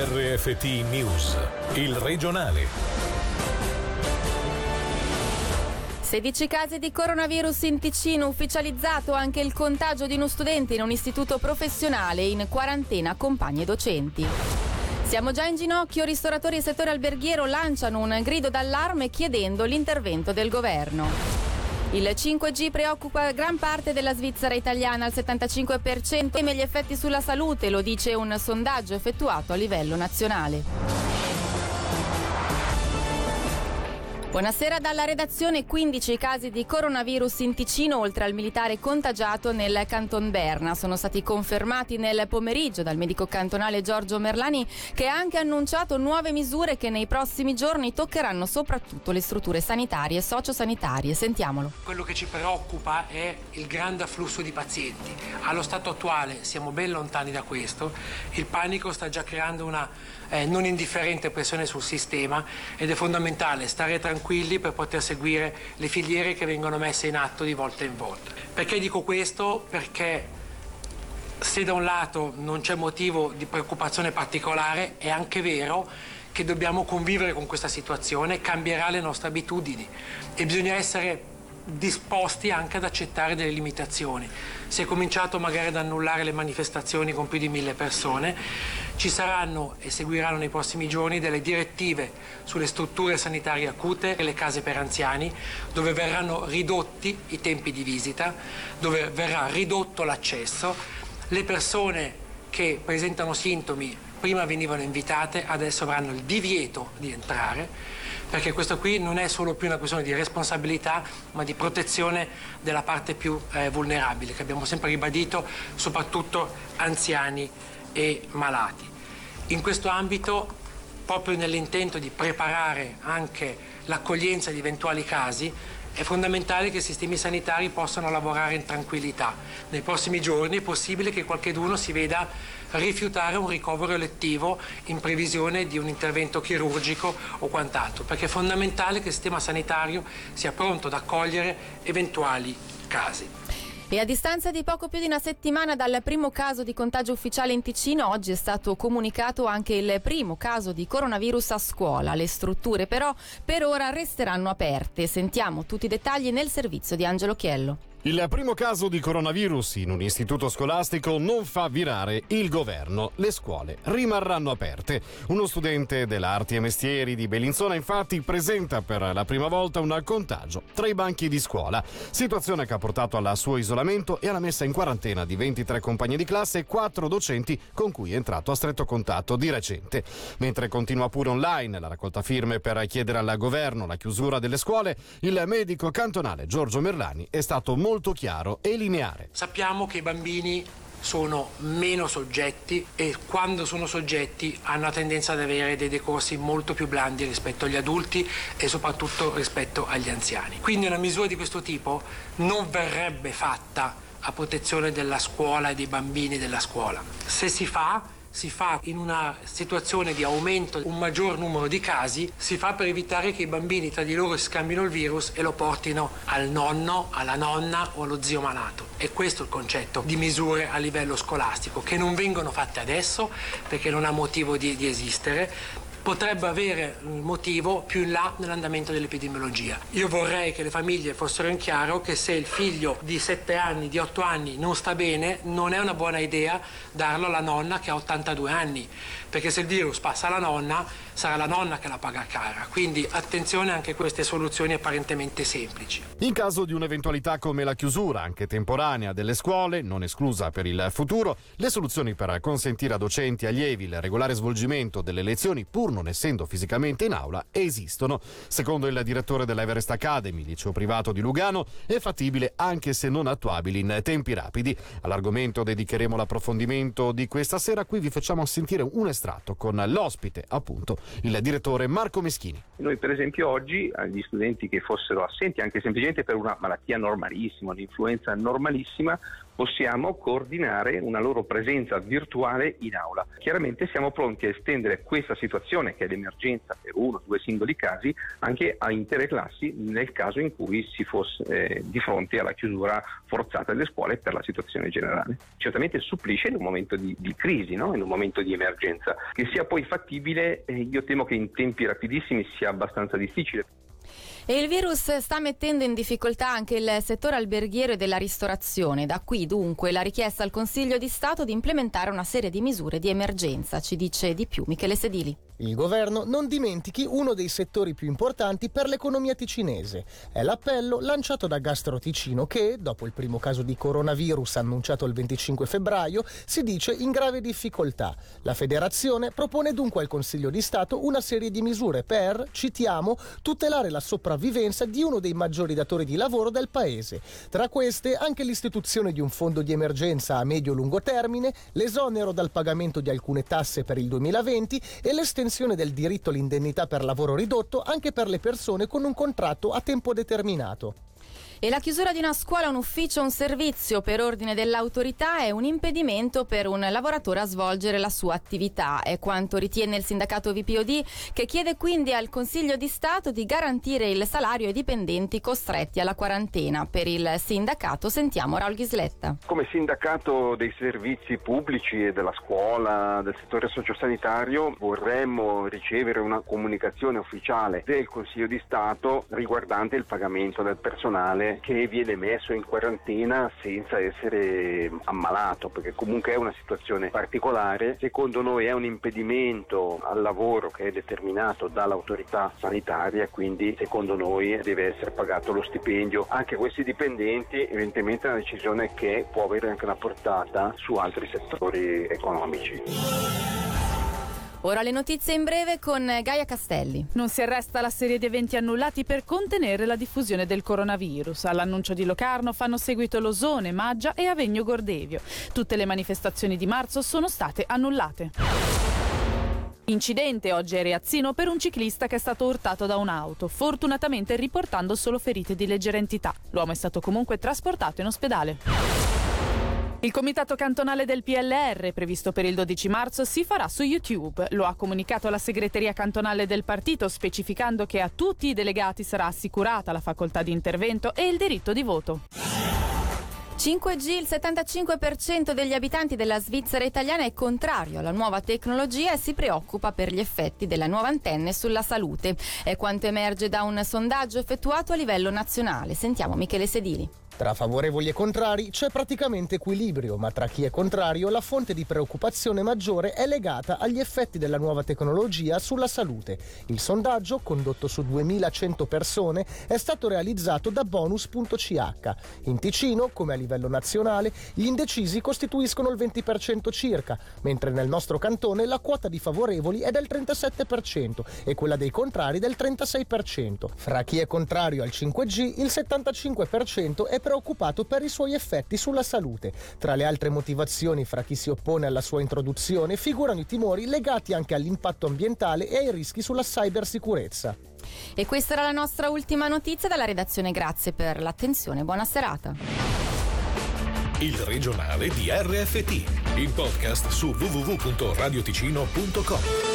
RFT News, il regionale. 16 casi di coronavirus in Ticino, ufficializzato anche il contagio di uno studente in un istituto professionale in quarantena compagni e docenti. Siamo già in ginocchio, ristoratori e settore alberghiero lanciano un grido d'allarme chiedendo l'intervento del governo. Il 5G preoccupa gran parte della Svizzera italiana, al 75% teme gli effetti sulla salute, lo dice un sondaggio effettuato a livello nazionale. Buonasera dalla redazione 15 casi di coronavirus in Ticino oltre al militare contagiato nel canton Berna. Sono stati confermati nel pomeriggio dal medico cantonale Giorgio Merlani che ha anche annunciato nuove misure che nei prossimi giorni toccheranno soprattutto le strutture sanitarie e sociosanitarie. Sentiamolo. Quello che ci preoccupa è il grande afflusso di pazienti. Allo stato attuale siamo ben lontani da questo. Il panico sta già creando una eh, non indifferente pressione sul sistema ed è fondamentale stare tranquilli per poter seguire le filiere che vengono messe in atto di volta in volta. Perché dico questo? Perché se da un lato non c'è motivo di preoccupazione particolare, è anche vero che dobbiamo convivere con questa situazione, cambierà le nostre abitudini e bisogna essere disposti anche ad accettare delle limitazioni. Si è cominciato magari ad annullare le manifestazioni con più di mille persone, ci saranno e seguiranno nei prossimi giorni delle direttive sulle strutture sanitarie acute e le case per anziani, dove verranno ridotti i tempi di visita, dove verrà ridotto l'accesso. Le persone che presentano sintomi prima venivano invitate, adesso avranno il divieto di entrare perché questo qui non è solo più una questione di responsabilità, ma di protezione della parte più eh, vulnerabile, che abbiamo sempre ribadito, soprattutto anziani e malati. In questo ambito, proprio nell'intento di preparare anche l'accoglienza di eventuali casi, è fondamentale che i sistemi sanitari possano lavorare in tranquillità. Nei prossimi giorni è possibile che qualcheduno si veda rifiutare un ricovero elettivo in previsione di un intervento chirurgico o quant'altro, perché è fondamentale che il sistema sanitario sia pronto ad accogliere eventuali casi. E a distanza di poco più di una settimana dal primo caso di contagio ufficiale in Ticino, oggi è stato comunicato anche il primo caso di coronavirus a scuola. Le strutture però per ora resteranno aperte. Sentiamo tutti i dettagli nel servizio di Angelo Chiello. Il primo caso di coronavirus in un istituto scolastico non fa virare il governo. Le scuole rimarranno aperte. Uno studente dell'Arti e Mestieri di Bellinzona infatti presenta per la prima volta un contagio tra i banchi di scuola, situazione che ha portato al suo isolamento e alla messa in quarantena di 23 compagni di classe e 4 docenti con cui è entrato a stretto contatto di recente. Mentre continua pure online la raccolta firme per chiedere al governo la chiusura delle scuole, il medico cantonale Giorgio Merlani è stato molto molto chiaro e lineare. Sappiamo che i bambini sono meno soggetti e quando sono soggetti hanno la tendenza ad avere dei decorsi molto più blandi rispetto agli adulti e soprattutto rispetto agli anziani. Quindi una misura di questo tipo non verrebbe fatta a protezione della scuola e dei bambini della scuola. Se si fa si fa in una situazione di aumento, un maggior numero di casi, si fa per evitare che i bambini tra di loro scambino il virus e lo portino al nonno, alla nonna o allo zio malato. E questo è il concetto di misure a livello scolastico, che non vengono fatte adesso perché non ha motivo di, di esistere, potrebbe avere motivo più in là nell'andamento dell'epidemiologia. Io vorrei che le famiglie fossero in chiaro che se il figlio di 7 anni, di 8 anni non sta bene, non è una buona idea darlo alla nonna che ha 82 anni, perché se il virus passa alla nonna sarà la nonna che la paga cara. Quindi attenzione anche a queste soluzioni apparentemente semplici. In caso di un'eventualità come la chiusura, anche temporanea, delle scuole, non esclusa per il futuro, le soluzioni per consentire a docenti e allievi il regolare svolgimento delle lezioni, pur non essendo fisicamente in aula, esistono. Secondo il direttore dell'Everest Academy, liceo privato di Lugano, è fattibile anche se non attuabili in tempi rapidi. All'argomento dedicheremo l'approfondimento di questa sera. Qui vi facciamo sentire un estratto con l'ospite, appunto, il direttore Marco Meschini. Noi per esempio oggi agli studenti che fossero assenti anche semplicemente per una malattia normalissima, un'influenza normalissima, possiamo coordinare una loro presenza virtuale in aula. Chiaramente siamo pronti a estendere questa situazione, che è l'emergenza per uno o due singoli casi, anche a intere classi nel caso in cui si fosse eh, di fronte alla chiusura forzata delle scuole per la situazione generale. Certamente supplisce in un momento di, di crisi, no? in un momento di emergenza. Che sia poi fattibile, eh, io temo che in tempi rapidissimi sia abbastanza difficile. E il virus sta mettendo in difficoltà anche il settore alberghiero e della ristorazione. Da qui dunque la richiesta al Consiglio di Stato di implementare una serie di misure di emergenza. Ci dice di più Michele Sedili. Il governo non dimentichi uno dei settori più importanti per l'economia ticinese. È l'appello lanciato da Gastro Ticino che, dopo il primo caso di coronavirus annunciato il 25 febbraio, si dice in grave difficoltà. La federazione propone dunque al Consiglio di Stato una serie di misure per, citiamo, tutelare la sopravvivenza di uno dei maggiori datori di lavoro del paese. Tra queste anche l'istituzione di un fondo di emergenza a medio-lungo termine, l'esonero dal pagamento di alcune tasse per il 2020 e l'estensione del diritto all'indennità per lavoro ridotto anche per le persone con un contratto a tempo determinato. E la chiusura di una scuola, un ufficio, un servizio per ordine dell'autorità è un impedimento per un lavoratore a svolgere la sua attività. È quanto ritiene il sindacato VPOD che chiede quindi al Consiglio di Stato di garantire il salario ai dipendenti costretti alla quarantena. Per il sindacato sentiamo Raul Ghisletta. Come sindacato dei servizi pubblici e della scuola, del settore sociosanitario, vorremmo ricevere una comunicazione ufficiale del Consiglio di Stato riguardante il pagamento del personale che viene messo in quarantena senza essere ammalato, perché comunque è una situazione particolare. Secondo noi è un impedimento al lavoro che è determinato dall'autorità sanitaria, quindi secondo noi deve essere pagato lo stipendio. Anche questi dipendenti evidentemente è una decisione che può avere anche una portata su altri settori economici. Ora le notizie in breve con Gaia Castelli. Non si arresta la serie di eventi annullati per contenere la diffusione del coronavirus. All'annuncio di Locarno fanno seguito Losone, Maggia e Avegno Gordevio. Tutte le manifestazioni di marzo sono state annullate. Incidente oggi a Reazzino per un ciclista che è stato urtato da un'auto, fortunatamente riportando solo ferite di leggera entità. L'uomo è stato comunque trasportato in ospedale. Il comitato cantonale del PLR, previsto per il 12 marzo, si farà su YouTube. Lo ha comunicato la segreteria cantonale del partito, specificando che a tutti i delegati sarà assicurata la facoltà di intervento e il diritto di voto. 5G, il 75% degli abitanti della Svizzera italiana è contrario alla nuova tecnologia e si preoccupa per gli effetti delle nuove antenne sulla salute. È quanto emerge da un sondaggio effettuato a livello nazionale. Sentiamo Michele Sedili. Tra favorevoli e contrari c'è praticamente equilibrio, ma tra chi è contrario la fonte di preoccupazione maggiore è legata agli effetti della nuova tecnologia sulla salute. Il sondaggio, condotto su 2100 persone, è stato realizzato da bonus.ch. In Ticino, come a livello nazionale, gli indecisi costituiscono il 20% circa, mentre nel nostro cantone la quota di favorevoli è del 37% e quella dei contrari del 36%. Fra chi è contrario al 5G, il 75% è preoccupato per i suoi effetti sulla salute. Tra le altre motivazioni fra chi si oppone alla sua introduzione figurano i timori legati anche all'impatto ambientale e ai rischi sulla cybersicurezza. E questa era la nostra ultima notizia dalla redazione. Grazie per l'attenzione, buona serata. Il regionale di RFT, il podcast su www.radioticino.com.